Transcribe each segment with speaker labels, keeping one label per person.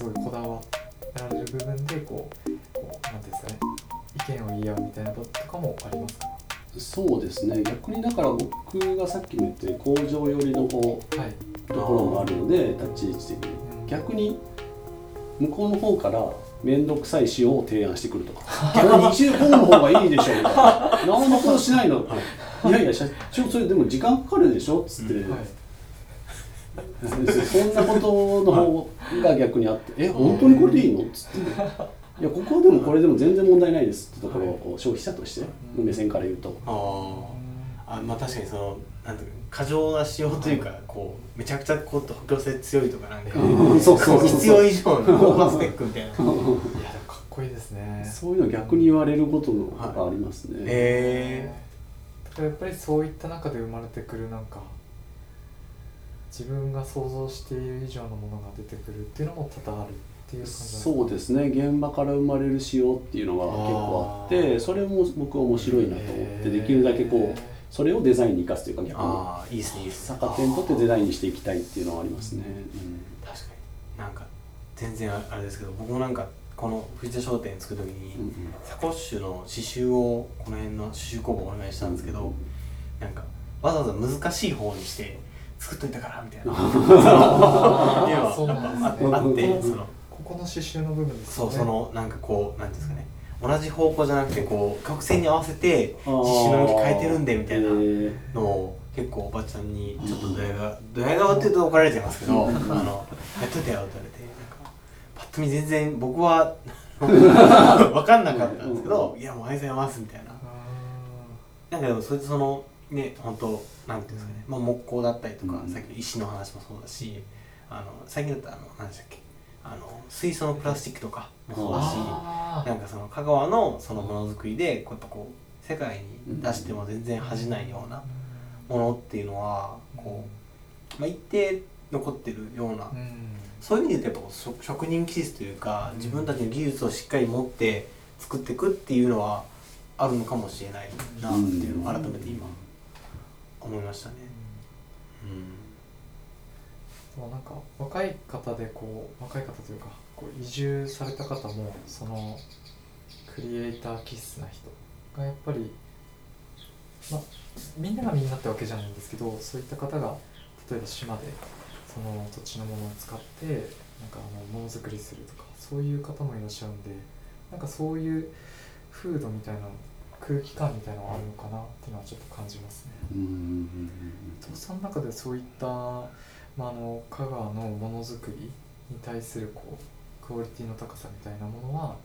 Speaker 1: すごいこだわられる部分でこうこうなんていうんですかね。意見を言い合うみたいなこととかもありますか？
Speaker 2: そうですね。逆にだから僕がさっきも言って工場寄りのこう
Speaker 1: はい、
Speaker 2: ところもあるので立ち位置的に。逆に向こうの方から面倒くさい仕様を提案してくるとか。逆に一方の方がいいでしょみたいな。何もことしないの？い。やいや社長それでも時間かかるでしょ？っつって、
Speaker 1: はい。
Speaker 2: そんなことの方が逆にあって「え本当にこれでいいの?」っつって「いやここはでもこれでも全然問題ないです」ってところをこう消費者としての目線から言うと。
Speaker 3: あまあ確かにそのなんていうか過剰な仕様というかこうめちゃくちゃこう補強性強いとかなんか
Speaker 2: うんそうそ
Speaker 3: 必要以上のスペックみたいな。
Speaker 1: いやでもかっこいいですね。
Speaker 2: そういうの逆に言われることがありますね。
Speaker 3: へ
Speaker 1: だからやっぱりそういった中で生まれてくるなんか自分が想像している以上のものが出てくるっていうのも多々あるっていう感じ
Speaker 2: そうですね。現場から生まれる仕様っていうのが結構あってそれも僕は面白いなと思ってできるだけこうそれをデザインに生かすというか逆に。
Speaker 3: ああいいですね。いいですね。
Speaker 2: 逆手にとってデザインにしていきたいっていうのはありますね。
Speaker 3: 確かに。なんか全然あれですけど僕もなんかこの藤田商店作る時に、
Speaker 2: うんうん。
Speaker 3: サコッシュの刺繍をこの辺の刺繍工房お願いしたんですけど、なんかわざわざ難しい方にして作っといたからみたいな。そうあってあってその
Speaker 1: ここの刺繍の部分ね。
Speaker 3: そうそのなんかこうなんですかね。同じ方向じゃなくてこう曲線に合わせて刺繍の向き変えてるんでみたいなのを結構おばちゃんにちょっとドヤ顔ドヤ顔って言うと怒られちゃいますけどあのやっといてよって言われてなんかパッと見全然僕は 分かんなかったんですけどいやもうありがとうございますみたいな。
Speaker 1: あ
Speaker 3: なんかでもそれでそのね本当なんていうんですかね、まあ、木工だったりとか、
Speaker 2: うん。
Speaker 3: さっきの石の話もそうだしあの最近だったらあの何でしたっけ。あの水素のプラスチックとかもそうだし
Speaker 1: あ
Speaker 3: なんかその香川のそのものづくりでこうやっぱこう世界に出しても全然恥じないようなものっていうのはこう、まあ、一定残ってるような、
Speaker 1: うん。
Speaker 3: そういう意味で言うとやっぱ職人気質というか自分たちの技術をしっかり持って作っていくっていうのはあるのかもしれないなっていうのを改めて今思いましたね。
Speaker 1: そうなんか若い方でこう若い方というかこう移住された方もそのクリエイター気質な人がやっぱりまみんながみんなってわけじゃないんですけどそういった方が例えば島でその土地のものを使ってなんかあのものづくりするとかそういう方もいらっしゃるんでなんかそういう風土みたいな空気感みたいなのがあるのかなっていうのはちょっと感じますね。
Speaker 2: うんうんうん
Speaker 1: 伊藤さんの中でそういった、まあ、あの香川のものづくりに対するこうクオリティの高さみたいなものは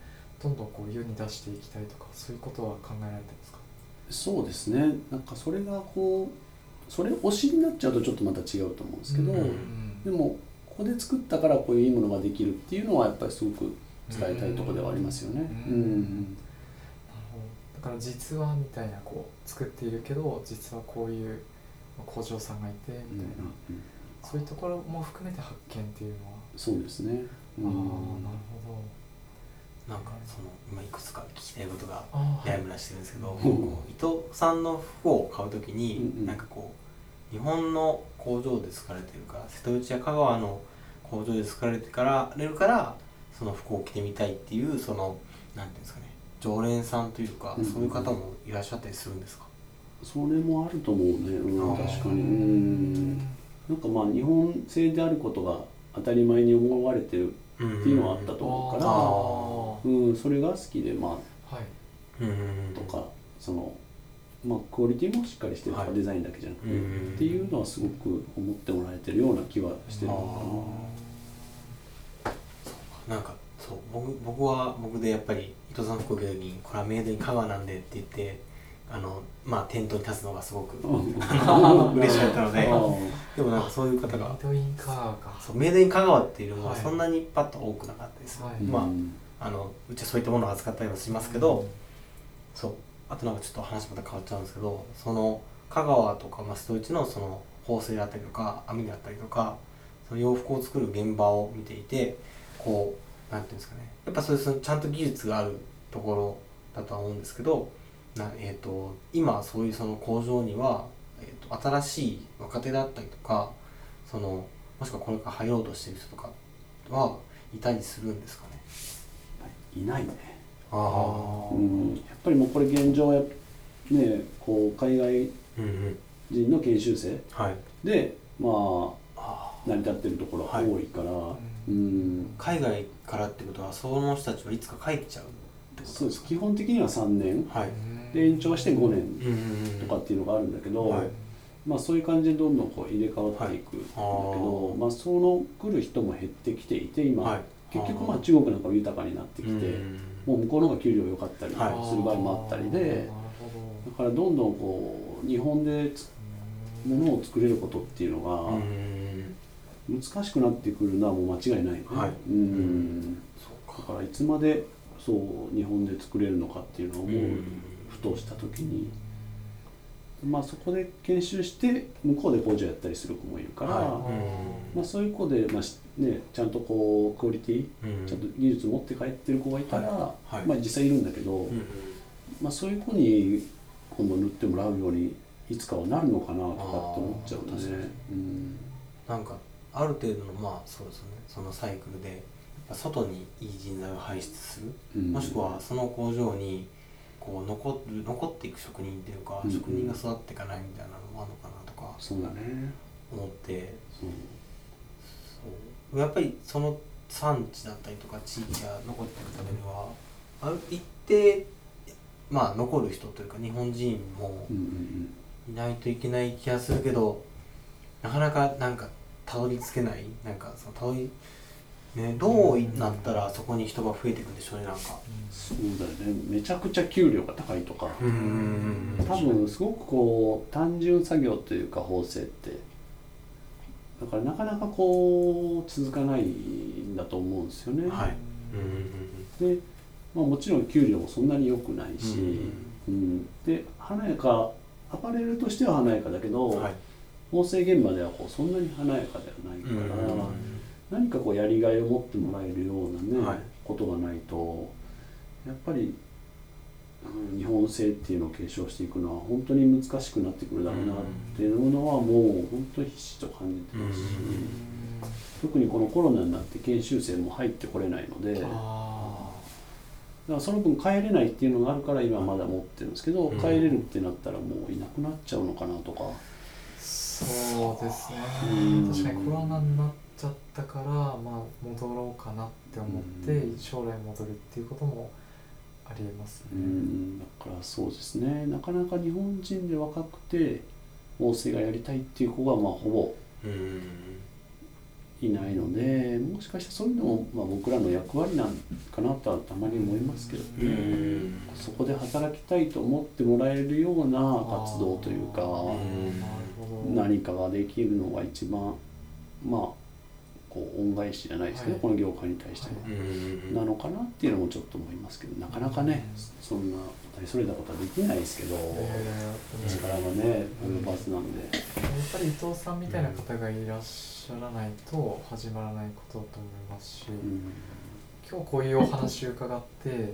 Speaker 1: どんどんこう世に出していきたいとかそういうことは考えられてますか？
Speaker 2: そうですねなんかそれがこうそれ推しになっちゃうとちょっとまた違うと思うんですけど、
Speaker 1: うん
Speaker 2: でもここで作ったからこういういいものができるっていうのはやっぱりすごく伝えたいところではありますよね。
Speaker 1: うん
Speaker 2: うん
Speaker 1: なるほどだから実はみたいなこう作っているけど実はこういう工場さんがいて
Speaker 2: うん
Speaker 1: みたいな、
Speaker 2: うん
Speaker 1: そういうところも含めて発見っていうのは、
Speaker 2: そうですね。うん。
Speaker 1: ああなるほ
Speaker 3: なんかその今いくつか聞きたいことが
Speaker 1: どああ
Speaker 3: ややむらしてるんですけど、
Speaker 2: うん。
Speaker 3: こう伊藤さんの服を買うときに、
Speaker 2: うんうん。
Speaker 3: なんかこう日本の工場で作られてるから瀬戸内や香川の工場で作られてかられるからその服を着てみたいっていうそのなんていうんですかね常連さんというか、
Speaker 2: うん。
Speaker 3: そういう方もいらっしゃったりするんですか、
Speaker 2: それもあると思うね。うん、確かに。うん。なんかまあ日本製であることが当たり前に思われてる
Speaker 3: って
Speaker 2: いうのはあったと思うから、
Speaker 1: あ
Speaker 2: うん、それが好きでまあ
Speaker 1: あはい。
Speaker 3: うん。うんうん
Speaker 2: とかそのまあクオリティもしっかりしてるとか、
Speaker 3: はい。
Speaker 2: デザインだけじゃなくて、
Speaker 3: うん
Speaker 2: っていうのはすごく思ってもらえてるような気はしてるの
Speaker 3: なんかそう僕僕は僕でやっぱり伊藤さんの服を着た時にこれはメイドイン香川なんでって言ってあのまあ店頭に立つのがすごく
Speaker 2: かな。
Speaker 3: 嬉しかったのででもなんかそういう方が
Speaker 1: メイドインカーが
Speaker 3: そうメイドイン香川っていうのは
Speaker 1: はい。
Speaker 3: そんなにパッと多くなかったです、
Speaker 1: はい。
Speaker 3: まあ
Speaker 2: うん。
Speaker 3: あのうちはそういったものを扱ったりはしますけど、そう。あとなんかちょっと話また変わっちゃうんですけどその香川とか、まあ、瀬戸内のその縫製だったりとか編みだったりとかその洋服を作る現場を見ていてこうなんていうんですかね。やっぱそういうそのちゃんと技術があるところだとは思うんですけどな、えー、と今そういうその工場には、えー、と新しい若手だったりとかそのもしくはこれから入ろうとしてる人とかはいたりするんですかね。
Speaker 2: いないね。
Speaker 3: あ
Speaker 2: うん。やっぱりもうこれ現状やねこう海外
Speaker 3: うんうん。
Speaker 2: 人の研修生
Speaker 3: はい。
Speaker 2: でまあ
Speaker 3: あ
Speaker 2: 成り立ってるところが多いから、うん。
Speaker 3: 海外からってことはその人たちはいつか帰っちゃう
Speaker 2: そうです。基本的には3年。
Speaker 3: はい。
Speaker 2: で延長はして5年とかっていうのがあるんだけど、
Speaker 3: はい。
Speaker 2: まあ、そういう感じでどんどんこう入れ替わっていくんだけど、
Speaker 3: はい。
Speaker 2: まあ、その来る人も減ってきていて今、
Speaker 3: はい。
Speaker 2: 結局まあ中国なんかも豊かになってきて、
Speaker 3: うん
Speaker 2: もう向こうの方が給料良かったりする
Speaker 3: はい。
Speaker 2: 場合もあったりで、だ
Speaker 1: ほ
Speaker 2: からどんどんこう日本でつ
Speaker 1: ど
Speaker 2: ものを作れることっていうのが
Speaker 3: うん
Speaker 2: 難しくなってくるのはもう間違いないね、
Speaker 3: はい。
Speaker 2: うん。
Speaker 3: そうか。
Speaker 2: だからいつまでそう日本で作れるのかっていうのを思う、
Speaker 3: うん。
Speaker 2: ふとした時に。まあそこで研修して向こうで工場やったりする子もいるから、
Speaker 3: はい。
Speaker 2: まあ、そういう子で、まあしね、ちゃんとこうクオリティ
Speaker 3: うん。
Speaker 2: ちゃんと技術持って帰ってる子がいたら、
Speaker 3: はい。はい。
Speaker 2: まあ、実際いるんだけど、
Speaker 3: うん
Speaker 2: まあ、そういう子に今度塗ってもらうようにいつかはなるのかなとかって思っちゃうね。
Speaker 3: に。
Speaker 2: うん。
Speaker 3: なんかある程度のまあそうですよね。そのサイクルで外にいい人材を輩出する、
Speaker 2: うん。
Speaker 3: もしくはその工場にこう残る残っていく職人っていうか、
Speaker 2: うん。
Speaker 3: 職人が育っていかないみたいなのもあるのかなとか。
Speaker 2: そうだね。
Speaker 3: 思って。
Speaker 2: そう。
Speaker 3: やっぱりその産地だったりとか地域が残っていくためにはある一定まあ残る人というか日本人もいないといけない気がするけどなかなかなんかたどり着けないなんかそのたどりねどうなったらそこに人が増えていくんでしょうねなんか。
Speaker 2: そうだよね。めちゃくちゃ給料が高いとか、
Speaker 3: うん。
Speaker 2: 多分すごくこう単純作業というか縫製って。だからなかなかこう続かないんだと思うんですよね。
Speaker 3: はい。うんうん
Speaker 2: で、まあ、もちろん給料もそんなに良くないし、うん。で華やかアパレルとしては華やかだけど、
Speaker 3: うんはい
Speaker 2: 縫製現場ではこうそんなに華やかではないから、何かこうやりがいを持ってもらえるようなね、
Speaker 3: はい。
Speaker 2: ことがないとやっぱり、うん、日本製っていうのを継承していくのは本当に難しくなってくるだろうなっていうのはもう本当にひしと感じてますし、特にこのコロナになって研修生も入ってこれないのでだか
Speaker 1: あ
Speaker 2: らその分帰れないっていうのがあるから今まだ持ってるんですけど、
Speaker 3: うん。
Speaker 2: 帰れるってなったらもういなくなっちゃうのかなとか。
Speaker 1: ーそうですね。
Speaker 2: うん。
Speaker 1: 確かにコロナになっちゃったからまあ戻ろうかなって思って
Speaker 2: うん。
Speaker 1: 将来戻るっていうこともありえます
Speaker 2: う
Speaker 1: ね
Speaker 2: ん。だからそうですね。なかなか日本人で若くて縫製がやりたいっていう子がまあほぼ
Speaker 3: うん。
Speaker 2: いないのでもしかしたらそういうのも、まあ、僕らの役割なんかなとはたまに思いますけど
Speaker 3: う
Speaker 2: ね、
Speaker 3: ん。
Speaker 2: そこで働きたいと思ってもらえるような活動というか何かができるのが一番まあこう恩返しじゃないですけど、
Speaker 1: はい。
Speaker 2: この業界に対しての、
Speaker 3: うん
Speaker 2: なのかなっていうのもちょっと思いますけどなかなかね、そんな大それたことはできないですけど、
Speaker 1: えー
Speaker 2: 力がね及ばずなんで。
Speaker 1: やっぱり伊藤さんみたいな方がいらっしゃらないと始まらないことだと思いますし、
Speaker 2: うん。
Speaker 1: 今日こういうお話を伺って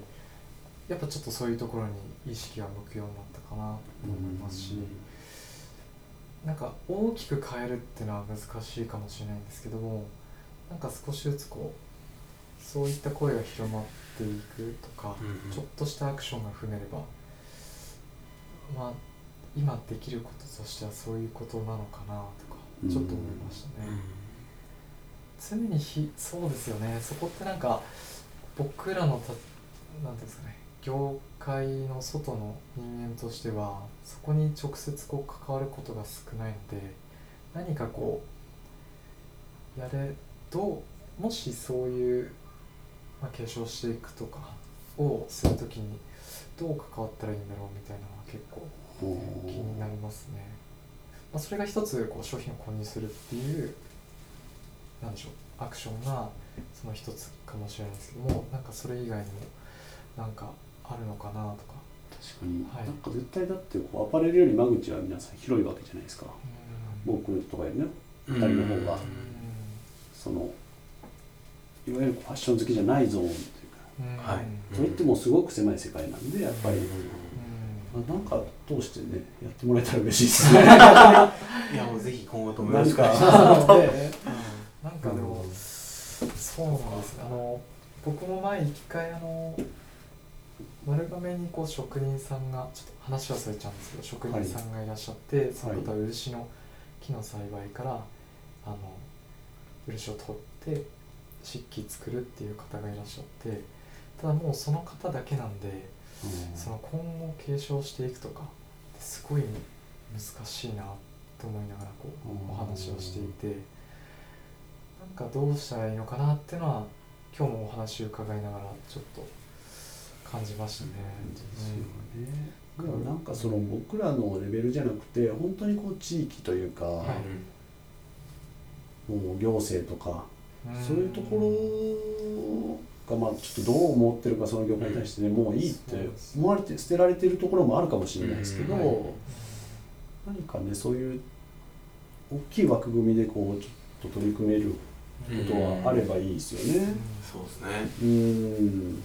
Speaker 1: やっぱちょっとそういうところに意識が向くようになったかなと思いますし、なんか大きく変えるっていうのは難しいかもしれないんですけどもなんか少しずつこうそういった声が広まっていくとか、
Speaker 3: うん
Speaker 1: ちょっとしたアクションが踏めればまあ今できることとしてはそういうことなのかなとかちょっと思いましたね。常にひそうですよね。そこってなんか僕らのたなんていうんですかね業界の外の人間としてはそこに直接こう関わることが少ないので何かこうやれどうもしそういう、まあ、継承していくとかをするときにどう関わったらいいんだろうみたいなのは結構気になりますね。まあ、それが一つこう商品を購入するっていうなんでしょうアクションがその一つかもしれないですけどもなんかそれ以外にもなんかあるのかなとか。
Speaker 2: 確かに、
Speaker 1: はい。
Speaker 2: なんか絶対だってこうアパレルより間口は皆さん広いわけじゃないですか。
Speaker 1: うん。
Speaker 2: 僕とかよりね。
Speaker 3: うん。
Speaker 2: 二人の方が。
Speaker 1: うん
Speaker 2: そのいわゆるファッション好きじゃないゾーンというか。
Speaker 3: はい。
Speaker 1: うん
Speaker 2: それってもうすごく狭い世界なんでやっぱり、なんか通してねやってもらえたら嬉しいですね。
Speaker 3: いやもうぜひ今後ともよろしくお願いします。
Speaker 2: なんか。ね。
Speaker 1: なんかでも、そそうなんですね。あの僕も前一回あの丸亀にこう職人さんがちょっと話はされちゃうんですけど職人さんがいらっしゃって、その方は漆の木の栽培からあの漆を取って漆器作るっていう方がいらっしゃってただもうその方だけなんでその今後継承していくとかすごい難しいなと思いながらこう
Speaker 2: うん。
Speaker 1: お話をしていてなんかどうしたらいいのかなっていうのは今日もお話を伺いながらちょっと感じましたね。
Speaker 2: ですよね。だからなんかその僕らのレベルじゃなくて本当にこう地域というか、
Speaker 1: はい。
Speaker 2: もう行政とか、
Speaker 1: うん。
Speaker 2: そういうところがまあちょっとどう思ってるかその業界に対してね、もういいって思われて捨てられてるところもあるかもしれないですけど、
Speaker 3: うん。
Speaker 1: はい
Speaker 2: 何かねそういう大きい枠組みでこうちょっと取り組めることはあればいいですよね。
Speaker 3: そうですね。
Speaker 2: うん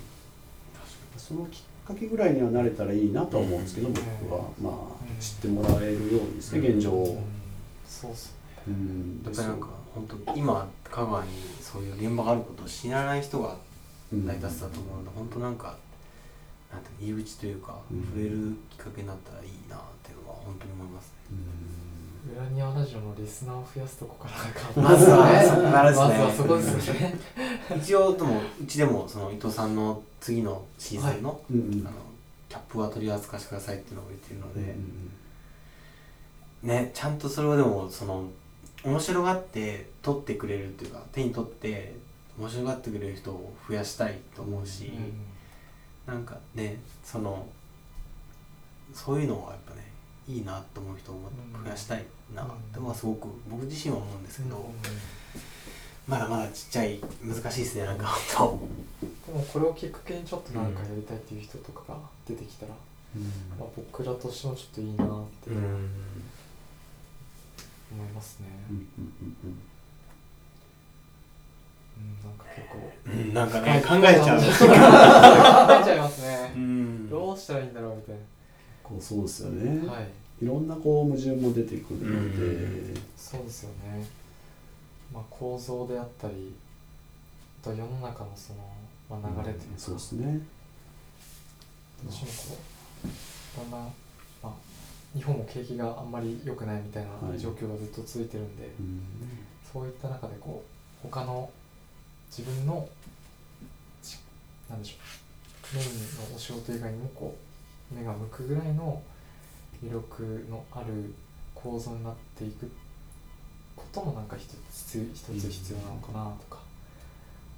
Speaker 2: そのきっかけぐらいにはなれたらいいなとは思うんですけど、
Speaker 1: うん。
Speaker 2: 僕は。まあ
Speaker 1: うん。
Speaker 2: 知ってもらえるようにですね、現状
Speaker 1: うん
Speaker 2: を。
Speaker 1: そうっす
Speaker 2: うん。
Speaker 3: やっぱりなんか本当今香川にそういう現場があることを知らない人が
Speaker 2: うん
Speaker 3: 大多数だと思うので、本当なんかなんて入り口というか、
Speaker 2: うん。
Speaker 3: 触れるきっかけになったらいいなっていうのは本当に思いますね。
Speaker 2: うん
Speaker 1: 裏庭ラジオのリスナーを増やすとこから
Speaker 3: まずはそこからですね。
Speaker 1: まずはそこですよね。
Speaker 3: 一応でもうちでもその伊藤さんの次のシーズンの,、
Speaker 2: うんうん
Speaker 3: あのキャップは取り扱わせてくださいっていうのを言ってるの
Speaker 2: うん。
Speaker 3: で、ねちゃんとそれをでもその面白がって取ってくれるっていうか手に取って面白がってくれる人を増やしたいと思うし、なんかねそのそういうのはやっぱねいいなと思う人を増やしたい。な
Speaker 1: うん
Speaker 3: ってのはすごく僕自身は思うんですけど、
Speaker 1: うん
Speaker 3: まだまだちっちゃい難しいですねなんか本
Speaker 1: でもこれをきっかけにちょっとなんかやりたいっていう人とかが出てきたら、まあ、僕らとしてもちょっといいなって
Speaker 3: 当。
Speaker 1: 思いますね。
Speaker 2: うんうんうん
Speaker 1: うん、なんか結構
Speaker 3: うん、なんか
Speaker 1: はい
Speaker 3: ね考えちゃう。
Speaker 1: 考えちゃいますね
Speaker 3: う。ん
Speaker 1: どうしたらいいんだろうみたい
Speaker 2: こうそうですよね、
Speaker 1: な。はい。
Speaker 2: い、ろんなこう矛盾も出てくるので、
Speaker 3: うん。
Speaker 1: そうですよね。まあ構造であったり、あと世の中のその、まあ、流れというか、
Speaker 2: そうですね。
Speaker 1: どうしてもこうだんだん、まあ、日本も景気があんまり良くないみたいな
Speaker 2: はい。
Speaker 1: 状況がずっと続いてるんで、
Speaker 2: うん。
Speaker 1: そういった中でこう他の自分のちなんでしょうメインのお仕事以外にもこう目が向くぐらいの魅力のある構造になっていくこともなんか一つ一つ必要なのかなとか。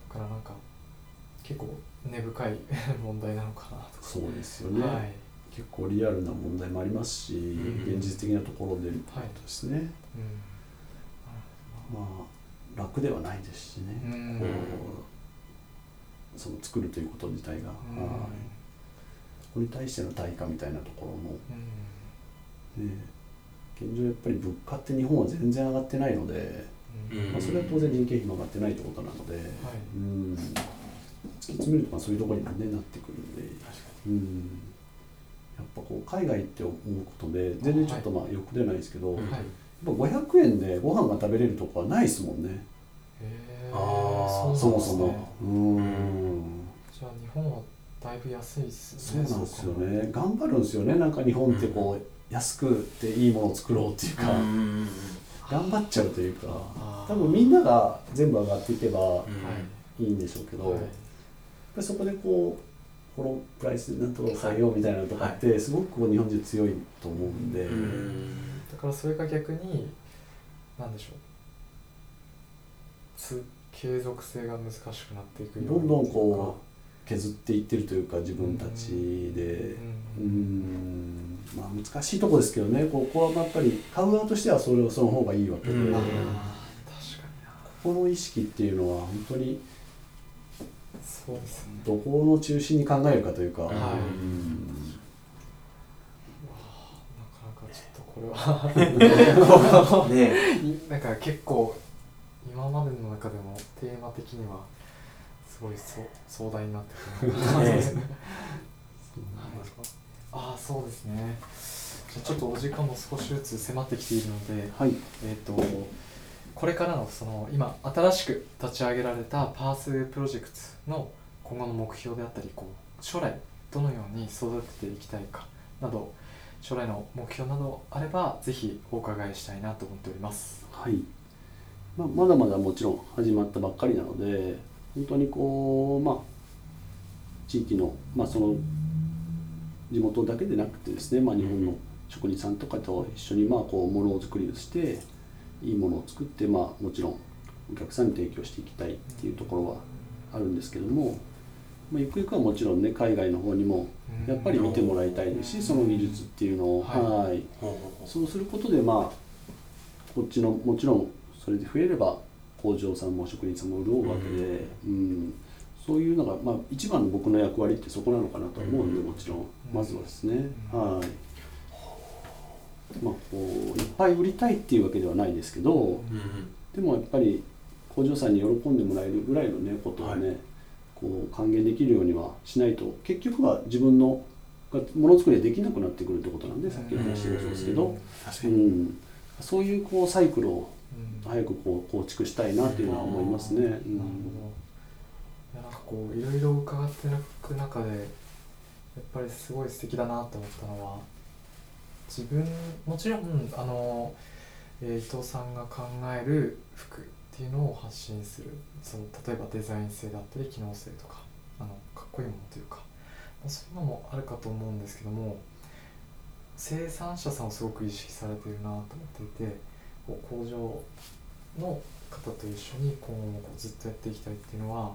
Speaker 1: だからなんか結構根深い問題なのかなとか。
Speaker 2: そうですよね、
Speaker 1: はい。
Speaker 2: 結構リアルな問題もありますし、
Speaker 3: ん。
Speaker 2: 現実的なところでですね、
Speaker 1: うん。
Speaker 2: まあ楽ではないですしね、
Speaker 1: うん。
Speaker 2: こうその作るということ自体が、
Speaker 1: うん。
Speaker 2: はい。そこに対しての対価みたいなところも
Speaker 1: うん。
Speaker 2: ね現状やっぱり物価って日本は全然上がってないので、
Speaker 3: うん。
Speaker 2: まあ、それは当然人件費も上がってないってことなので、
Speaker 1: はい。
Speaker 2: うん。突き詰めるとまあそういうところにもねなってくるんで、
Speaker 3: 確か
Speaker 2: うん、やっぱこう海外って思うことで全然ちょっとまあ欲出ないですけど、
Speaker 3: はい。
Speaker 2: やっ
Speaker 1: はい
Speaker 2: ぱ500円でご飯が食べれるとこはないですもんね。
Speaker 1: へー。
Speaker 3: あー。
Speaker 2: そもそ
Speaker 1: そうなんですね。
Speaker 2: もうん。
Speaker 1: じゃあ日本はだいぶ安いですよね。
Speaker 2: そうなんですよね。頑張るんですよね。なんか日本ってこう安くていいものを作ろうっていうか、頑張っちゃうというか多分みんなが全部上がっていけば
Speaker 1: い。
Speaker 2: いいんでしょうけど、
Speaker 1: はい。
Speaker 2: やっぱりそこでこうこのプライスなんとか抑えようみたいなのとかってすごくこう日本人強いと思うんで、
Speaker 3: うん
Speaker 1: だからそれが逆に何でしょうつ継続性が難しくなっていくよう
Speaker 2: どんどんこ削っていってるというか自分たちで。
Speaker 1: う
Speaker 2: うん。ん。まあ難しいとこですけどね。ここはやっぱり買う側としてはそれをその方がいいわけで、
Speaker 3: うん。
Speaker 1: あー
Speaker 2: こ
Speaker 1: 確かにな。
Speaker 2: この意識っていうのは本当に
Speaker 1: そうですね。
Speaker 2: どこの中心に考えるかというか、
Speaker 3: はい。
Speaker 2: うん。
Speaker 1: なかなかちょっとこれは。
Speaker 3: ね。
Speaker 1: いなんか結構今までの中でもテーマ的にはすごいそう壮大になってくる感じですね。ああそうですね。じゃあちょっとお時間も少しずつ迫ってきているので、
Speaker 2: はい
Speaker 1: えっ、とこれからのその今新しく立ち上げられたパースウェイプロジェクトの今後の目標であったりこう将来どのように育てていきたいかなど将来の目標などあればぜひお伺いしたいなと思っております。
Speaker 2: はい、まあ、まだまだもちろん始まったばっかりなので本当にこうまあ地域のまあその地元だけでなくてですね、まあ、日本の職人さんとかと一緒にまあこうものづくりをしていいものを作ってまあもちろんお客さんに提供していきたいっていうところはあるんですけども、まあ、ゆくゆくはもちろんね海外の方にもやっぱり見てもらいたいですしその技術っていうのを
Speaker 1: はい。
Speaker 2: そうすることでまあこっちのもちろんそれで増えれば工場さんも職人さんも潤うわけで、うん。そういうのが、まあ、一番の僕の役割ってそこなのかなと思うんで、
Speaker 3: うん。
Speaker 2: もちろん。
Speaker 1: ん
Speaker 2: まずはですね、
Speaker 1: うん。
Speaker 2: はい。まあこういっぱい売りたいっていうわけではないですけど、
Speaker 3: うんうん。
Speaker 2: でもやっぱり工場さんに喜んでもらえるぐらいのねことをね、
Speaker 3: は
Speaker 2: こう還元できるようにはしないと結局は自分のがものづくりができなくなってくるってことなんでさっきの話もそうですけど、うん、そういうこうサイクルを
Speaker 1: うん
Speaker 2: 早くこう構築したいなっていうのは思いますね。
Speaker 1: なるほど。いやなんかこういろいろ伺っていく中でやっぱりすごい素敵だなと思ったのは自分もちろんあの、えー伊藤さんが考える服っていうのを発信するその例えばデザイン性だったり機能性とかあのかっこいいものというか、まあ、そういうのもあるかと思うんですけども生産者さんをすごく意識されているなと思っていてこう工場の方と一緒に今後もこうずっとやっていきたいっていうのは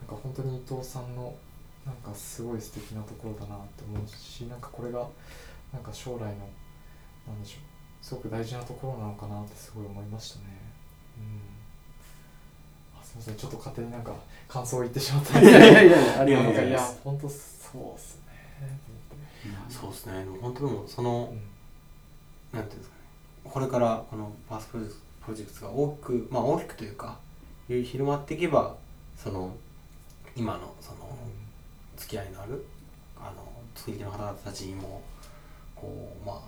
Speaker 1: なんか本当に伊藤さんのなんかすごい素敵なところだなって思うしなんかこれがなんか将来のなんでしょうすごく大事なところなのかなってすごい思いましたね。うん、あすみません。ちょっと勝手になんか感想を言ってしまった
Speaker 2: いやいやいやありがとうござい
Speaker 1: や
Speaker 2: ます。
Speaker 1: 本当そうですね。
Speaker 3: そうですね。でも本当でもその、
Speaker 1: うん。
Speaker 3: なんていうんですかねこれからこのパースプロジェクトプロジェクトが大きくまあ大きくというか広まっていけばその今のその付き合いのあるあの作り手の方々たちにもこうまあうん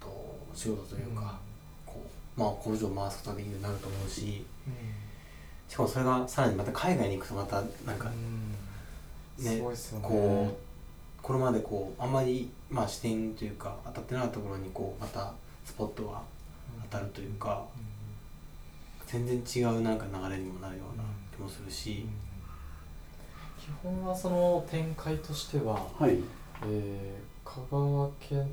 Speaker 3: と仕事というか、こうまあ工場を回すことができるようになると思うし
Speaker 1: うん。
Speaker 3: しかもそれがさらにまた海外に行くとまたなんか
Speaker 1: うん。
Speaker 3: ね
Speaker 1: ね。
Speaker 3: こうこれまでこうあんまりまあ視点というか当たってなかったところにこうまたスポットが当たるというか全然違うなんか流れにもなるような気もするし、
Speaker 1: 基本はその展開としては、
Speaker 2: はい。
Speaker 1: えー香川県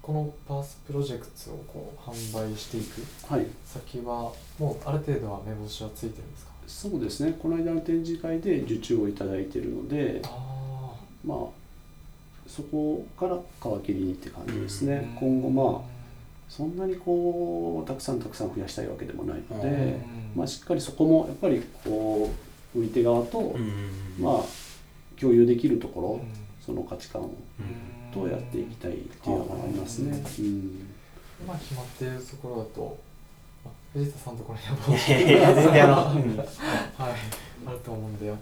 Speaker 1: このパースプロジェクトをこう販売していく
Speaker 2: はい。
Speaker 1: 先はもうある程度は目星はついてるんですか？
Speaker 2: そうですね。この間の展示会で受注をいただいているので
Speaker 1: あ
Speaker 2: まあそこから皮切りにって感じです
Speaker 1: あ
Speaker 2: ね、今後まあそんなにこうたくさんたくさん増やしたいわけでもないので、まあ、しっかりそこもやっぱりこう売り手側と、
Speaker 3: うん。
Speaker 2: まあ共有できるところ、
Speaker 1: うん。
Speaker 2: その価値観を
Speaker 3: うん。
Speaker 2: とやっていきたいっていうのがありますね。うん。
Speaker 1: 今決まっているところだとまあ藤田さんのところにははい。あると思うんでやっ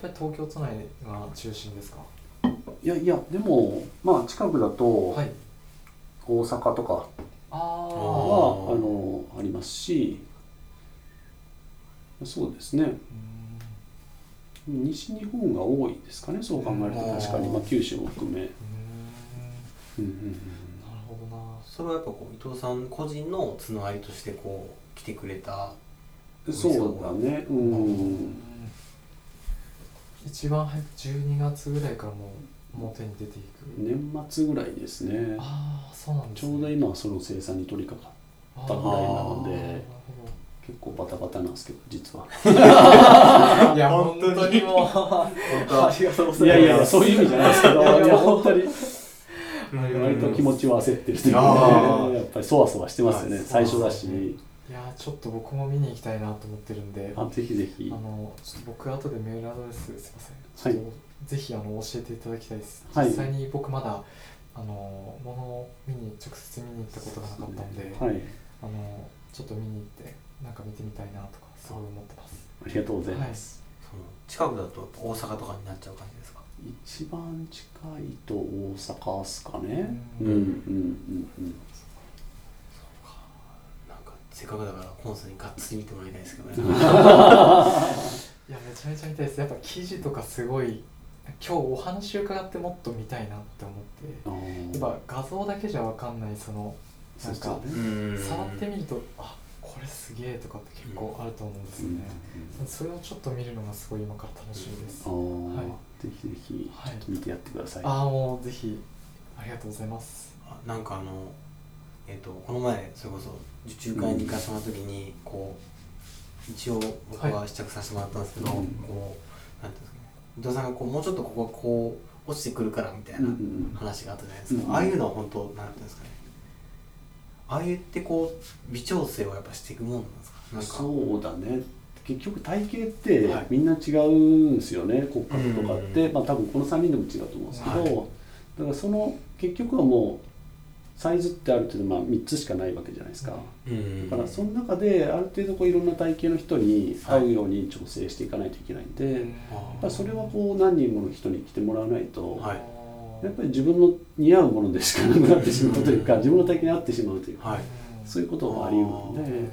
Speaker 1: ぱり東京都内が中心ですか？
Speaker 2: いやいやでもまあ近くだと
Speaker 1: はい
Speaker 2: 大阪とか
Speaker 1: あ
Speaker 2: は、
Speaker 3: あ
Speaker 2: のありますしそうですね。
Speaker 1: あ
Speaker 2: 西日本が多いですかねそう考えると。
Speaker 3: うん。
Speaker 2: 確かに、まあ、九州も含め、
Speaker 1: うん。
Speaker 2: うんうん
Speaker 1: なるほどな。
Speaker 3: それはやっぱこう伊藤さん個人のつながりとしてこう来てくれた
Speaker 2: うん、そうだねうん、
Speaker 1: 一番早く12月ぐらいからもう表に出ていく。
Speaker 2: 年末ぐらいですね。
Speaker 1: ああそうなんですね。
Speaker 2: ちょうど今その生産に取り掛か
Speaker 1: あ
Speaker 2: ったぐらいなので結構バタバタなんですけど実は。
Speaker 1: いや
Speaker 3: 本
Speaker 1: 本
Speaker 3: 当に
Speaker 1: もう。
Speaker 3: 本当。
Speaker 1: ありがとうござ
Speaker 2: い
Speaker 1: います
Speaker 2: やいやそういう意味じゃないですけどい
Speaker 1: いや
Speaker 2: 本当に。
Speaker 3: うん。
Speaker 2: 割と気持ちは焦ってるという
Speaker 3: あ
Speaker 2: か
Speaker 3: ー。
Speaker 2: ねやっぱりそわそわしてますよね。
Speaker 3: はい
Speaker 2: 最初だし。
Speaker 1: いやーちょっと僕も見に行きたいなと思ってるんで。
Speaker 2: あぜひぜひ。
Speaker 1: あのちょっと僕後でメールアドレスすいません。
Speaker 2: はい。
Speaker 1: ちょっとぜひあの教えていただきたいです、
Speaker 2: はい。
Speaker 1: 実際に僕まだあのものを見に直接見に行ったことがなかったんで、
Speaker 2: はい。
Speaker 1: あのちょっと見に行ってなんか見てみたいなとかすごい思ってます。
Speaker 2: ありがとうございます、
Speaker 3: その近くだと大阪とかになっちゃう感じですか？
Speaker 2: 一番近いと大阪っすかね。
Speaker 1: う
Speaker 2: うんんうんうん。うん
Speaker 3: なんかせっかくだからコンサにがっつり見てもらいたいですけどね。
Speaker 1: いやめちゃめちゃ見たいです。やっぱ記事とかすごい今日お話伺ってもっと見たいなって思って。やっぱ画像だけじゃ分かんないそのなんか触ってみるとあこれすげえとかって結構あると思うんですよね、それをちょっと見るのがすごい今から楽しみです、はい。
Speaker 2: ぜひぜひ
Speaker 1: はい。
Speaker 2: ちょっと見てやってください、
Speaker 1: ああもうぜひありがとうございます。
Speaker 3: あなんかあのえっ、とこの前それこそ受注会に行かせてもらった時に、こう一応僕は試着させてもらったんですけど、
Speaker 2: うん
Speaker 3: こうなんていうんですかね伊藤さんがこうもうちょっとここがこう落ちてくるからみたいな
Speaker 2: うんうん
Speaker 3: 話があったじゃないですか、
Speaker 2: うん
Speaker 3: ああいうのは本当なんていうんですかね？ああ言ってこう微調整をやっぱしていくもんなんですか？なんか。
Speaker 2: そうだね。結局体型って
Speaker 3: はい。
Speaker 2: みんな違うんですよね、骨格とかって、
Speaker 3: うん
Speaker 2: まあ多分この3人でも違うと思うんですけど、
Speaker 3: はい。
Speaker 2: だからその結局はもうサイズってある程度まあ3つしかないわけじゃないですか、
Speaker 3: うん。
Speaker 2: だからその中である程度こういろんな体型の人に合うように調整していかないといけないんで、やっぱりそれはこう何人もの人に来てもらわないと、
Speaker 3: はい。
Speaker 2: やっぱり自分の似合うものでしかなくなってしまうというか、自分の体型に合ってしまうというか、
Speaker 3: はい。
Speaker 2: そういうことがあり得るので、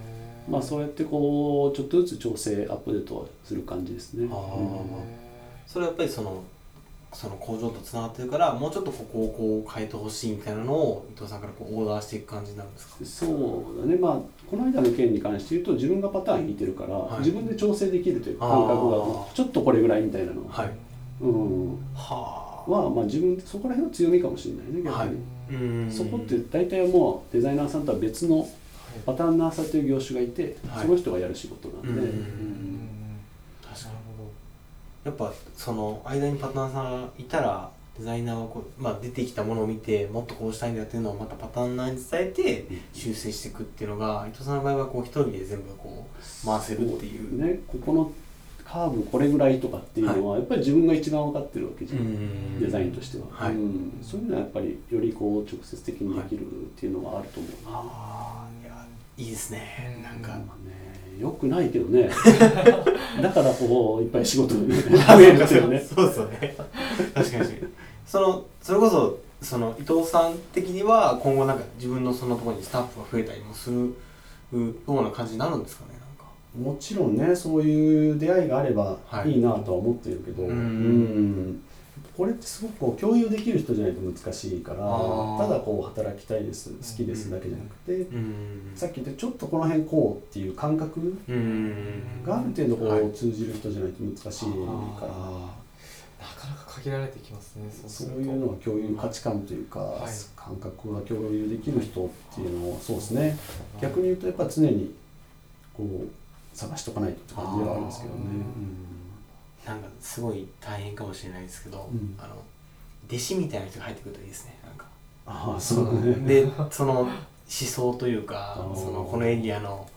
Speaker 2: まあ、そうやってこうちょっとずつ調整アップデートする感じですね。うん。
Speaker 3: それはやっぱりそのその工場とつながってるからもうちょっとここをこう変えてほしいみたいなのを伊藤さんからこうオーダーしていく感じになるんですか？
Speaker 2: そうだね。まあこの間の件に関して言うと自分がパターン引いてるから、
Speaker 3: はい。
Speaker 2: 自分で調整できるという感覚がちょっとこれぐらいみたいなの、
Speaker 3: はい。
Speaker 2: うん、
Speaker 3: は
Speaker 2: は、まあ、自分そこら辺の強みかもしれないね逆に、
Speaker 3: はい。うん。
Speaker 2: そこって大体もうデザイナーさんとは別のパターンナーさんという業種がいて、
Speaker 3: はい。
Speaker 2: その人がやる仕事なんで、
Speaker 3: うんやっぱその間にパターンさんがいたらデザイナーはこう、まあ、出てきたものを見てもっとこうしたいんだっていうのをまたパターンナーに伝えて修正していくっていうのが伊藤さんの場合はこう一人で全部こう回せるっていう。
Speaker 2: ね、ここのカーブこれぐらいとかっていうのは、やっぱり自分が一番分かってるわけじゃん、
Speaker 3: ん。
Speaker 2: デザインとしては、
Speaker 3: はい。
Speaker 2: うん。そういうのはやっぱりよりこう直接的にできるっていうのはあると思う、
Speaker 3: ああいやいいですね。
Speaker 1: うん
Speaker 3: なん。か
Speaker 2: まあねよくないけどね。だからこういっぱい仕事が 増えるんですよね。
Speaker 3: そうですよね確かにそのそれこそその伊藤さん的には今後なんか自分のそのところにスタッフが増えたりもするような感じになるんですかね
Speaker 2: もちろんねそういう出会いがあれば
Speaker 3: はい
Speaker 2: いいなとは思ってるけど、
Speaker 3: うん。
Speaker 2: うんこれってすごくこう共有できる人じゃないと難しいからただこう働きたいです好きですだけじゃなくて、
Speaker 3: うん。
Speaker 2: さっき言ったちょっとこの辺こうっていう感覚
Speaker 3: うん
Speaker 2: がある程度こう、
Speaker 3: はい
Speaker 2: 通じる人じゃないと難しいから。
Speaker 1: あなかなか限られてきますねそう
Speaker 2: いうのは共有価値観というか、
Speaker 1: はい。
Speaker 2: 感覚が共有できる人っていうのはそうですね。逆に言うとやっぱ常にこう探しとかないとって感じではあるんですけどね。
Speaker 3: なんかすごい大変かもしれないですけど、
Speaker 2: うん。
Speaker 3: あの弟子みたいな人が入ってくるといいですねなんか。
Speaker 2: ああそうだね。
Speaker 3: でその思想というかそのこのエリアの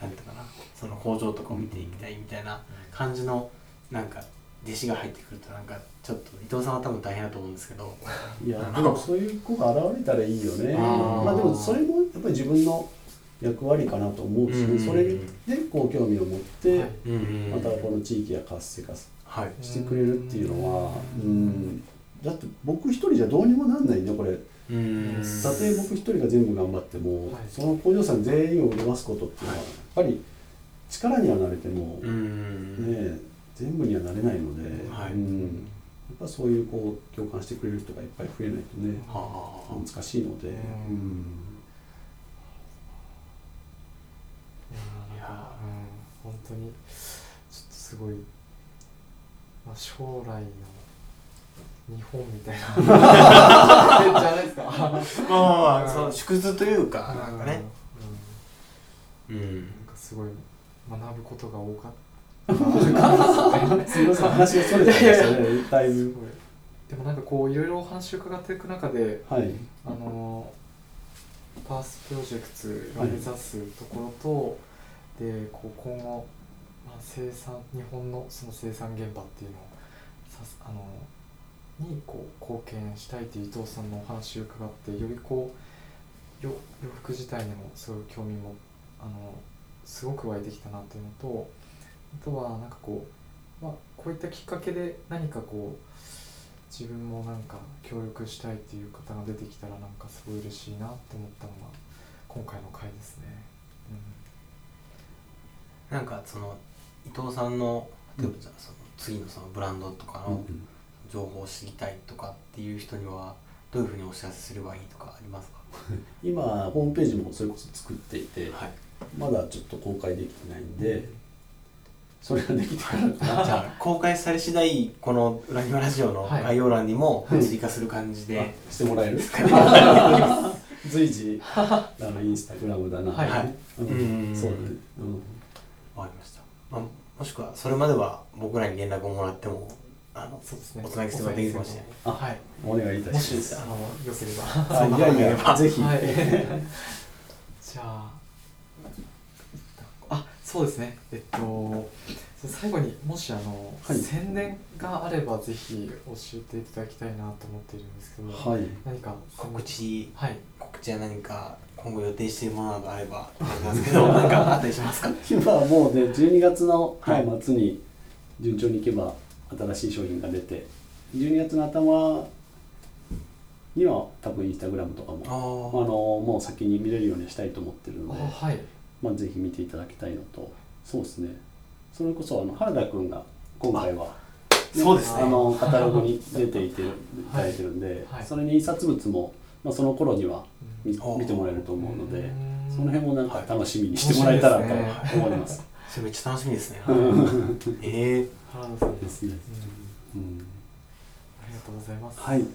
Speaker 3: なんていうかなその工場とかを見ていきたいみたいな感じのなんか弟子が入ってくるとなんかちょっと伊藤さんは多分大変だと思うんですけど。
Speaker 2: いやでもそういう子が現れたらいいよね。まあでもそれもやっぱり自分の役割かなと思うし、
Speaker 3: うん
Speaker 2: それでこう興味を持って、またこの地域が活性化
Speaker 3: はい。
Speaker 2: してくれるっていうのは、
Speaker 1: う
Speaker 2: うん。ん、だって僕一人じゃどうにもなんないねこれ。
Speaker 3: うん。
Speaker 2: たとえ僕一人が全部頑張っても、
Speaker 1: はい。
Speaker 2: その工場さん全員を潤すことっていうのはやっぱり力にはなれても、
Speaker 3: うん
Speaker 2: ね全部にはなれないので、
Speaker 3: はい。
Speaker 2: うん、やっぱそういうこう共感してくれる人がいっぱい増えないとね
Speaker 3: はあ。
Speaker 2: 難しいので、
Speaker 1: うん
Speaker 2: うん
Speaker 1: いやーうん本当にちょっとすごい、まあ、将来の日本みたいな。じゃないですか
Speaker 3: まあまあまあその縮図というかなんかね。うん。
Speaker 1: うん。なんかすごい学ぶことが多かった。
Speaker 2: すみません話がそれてましたねだい。ぶ
Speaker 1: でもなんかこういろいろお話を伺っていく中で
Speaker 2: はい。
Speaker 1: あのパースプロジェクトが目指すところと、でこう今後、まあ、生産日本のその生産現場っていうのをさあのにこう貢献したいという伊藤さんのお話を伺ってよりこう洋服自体にもすごい興味もあのすごく湧いてきたなっていうのとあとはなんかこう、まあ、こういったきっかけで何かこう自分もなんか協力したいっていう方が出てきたらなんかすごい嬉しいなって思ったのが今回の回ですね。うん
Speaker 3: なんかその伊藤さんの例えばじゃあその次のそのブランドとかの情報を知りたいとかっていう人にはどういうふうにお知らせすればいいとかありますか？
Speaker 2: 今ホームページもそれこそ作っていて、
Speaker 3: はい。
Speaker 2: まだちょっと公開できてないんでそれができてから
Speaker 3: じゃあ公開され次第この「裏庭ラジオ」の
Speaker 1: はい。
Speaker 3: 概要欄にも
Speaker 1: はい。
Speaker 3: 追加する感じで、
Speaker 2: あしてもらえる？随時あのインスタグラムだな、
Speaker 1: はい。
Speaker 2: うん。そうだね、うん
Speaker 3: わかりました、まあ、もしくはそれまでは僕らに連絡をもらってもあの
Speaker 1: そうですね。
Speaker 3: おつなぎすればできるかもしれない
Speaker 2: あ
Speaker 1: はい。
Speaker 2: お願いいた
Speaker 1: も
Speaker 2: します。
Speaker 1: しあのよければ。
Speaker 2: あいやいや ぜひ、
Speaker 1: はい。じゃああそうですね。えっと最後にもしあの、
Speaker 2: はい。
Speaker 1: 宣伝があればぜひ教えていただきたいなと思っているんですけども、
Speaker 2: はい。
Speaker 1: 何か
Speaker 3: 告知。
Speaker 1: はい。
Speaker 3: 告知は何か今後予定しているものなどあればあれなんですけど 何かあったりしますか？
Speaker 2: 今はもうね12月の末に順調にいけば新しい商品が出て12月の頭には多分インスタグラムとかも
Speaker 3: あ
Speaker 2: あのもう先に見れるようにしたいと思ってる
Speaker 1: あ
Speaker 2: ので、
Speaker 1: はい。
Speaker 2: まあ、ぜひ見ていただきたいのとそうですねそれこそあの原田君が今回は、
Speaker 3: そうですね。
Speaker 2: あのカタログに出ていていただいてるんで、
Speaker 1: はい。
Speaker 2: それに印刷物も、まあ、その頃には
Speaker 1: うん。
Speaker 2: 見見てもらえると思うので、
Speaker 1: うん。
Speaker 2: その辺もなんか楽しみにしてもらえたらと思います。
Speaker 3: それめっちゃ楽しみですね。
Speaker 2: うん。
Speaker 3: ええ
Speaker 1: 原田さん
Speaker 2: ですね。
Speaker 1: うん。
Speaker 2: うん。
Speaker 1: ありがとうございます。
Speaker 2: はい、
Speaker 1: じ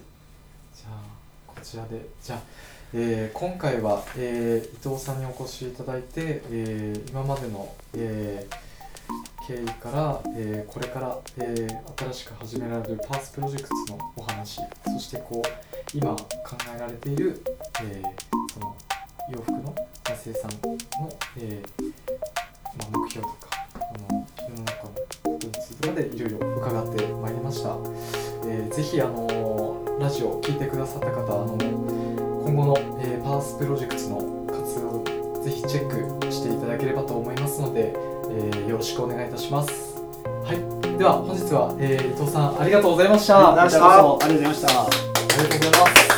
Speaker 1: ゃあこちらでじゃあ、えー今回は、えー伊藤さんにお越しいただいて、えー今までの、えー経緯から、えーこれから、えー新しく始められるパースプロジェクトのお話そしてこう今考えられている、えーその洋服の生産の、えまあ、目標とかあの世の中のことについてまでいろいろ伺ってまいりました。えーぜひあのラジオを聞いてくださった方あの今後の、えパースプロジェクトの活動をぜひチェックしていただければと思いますので、えーよろしくお願いいたします。はい、では本日は、えー伊藤さんありがとうございました。
Speaker 3: ありがとうございました
Speaker 2: ありがとうございます。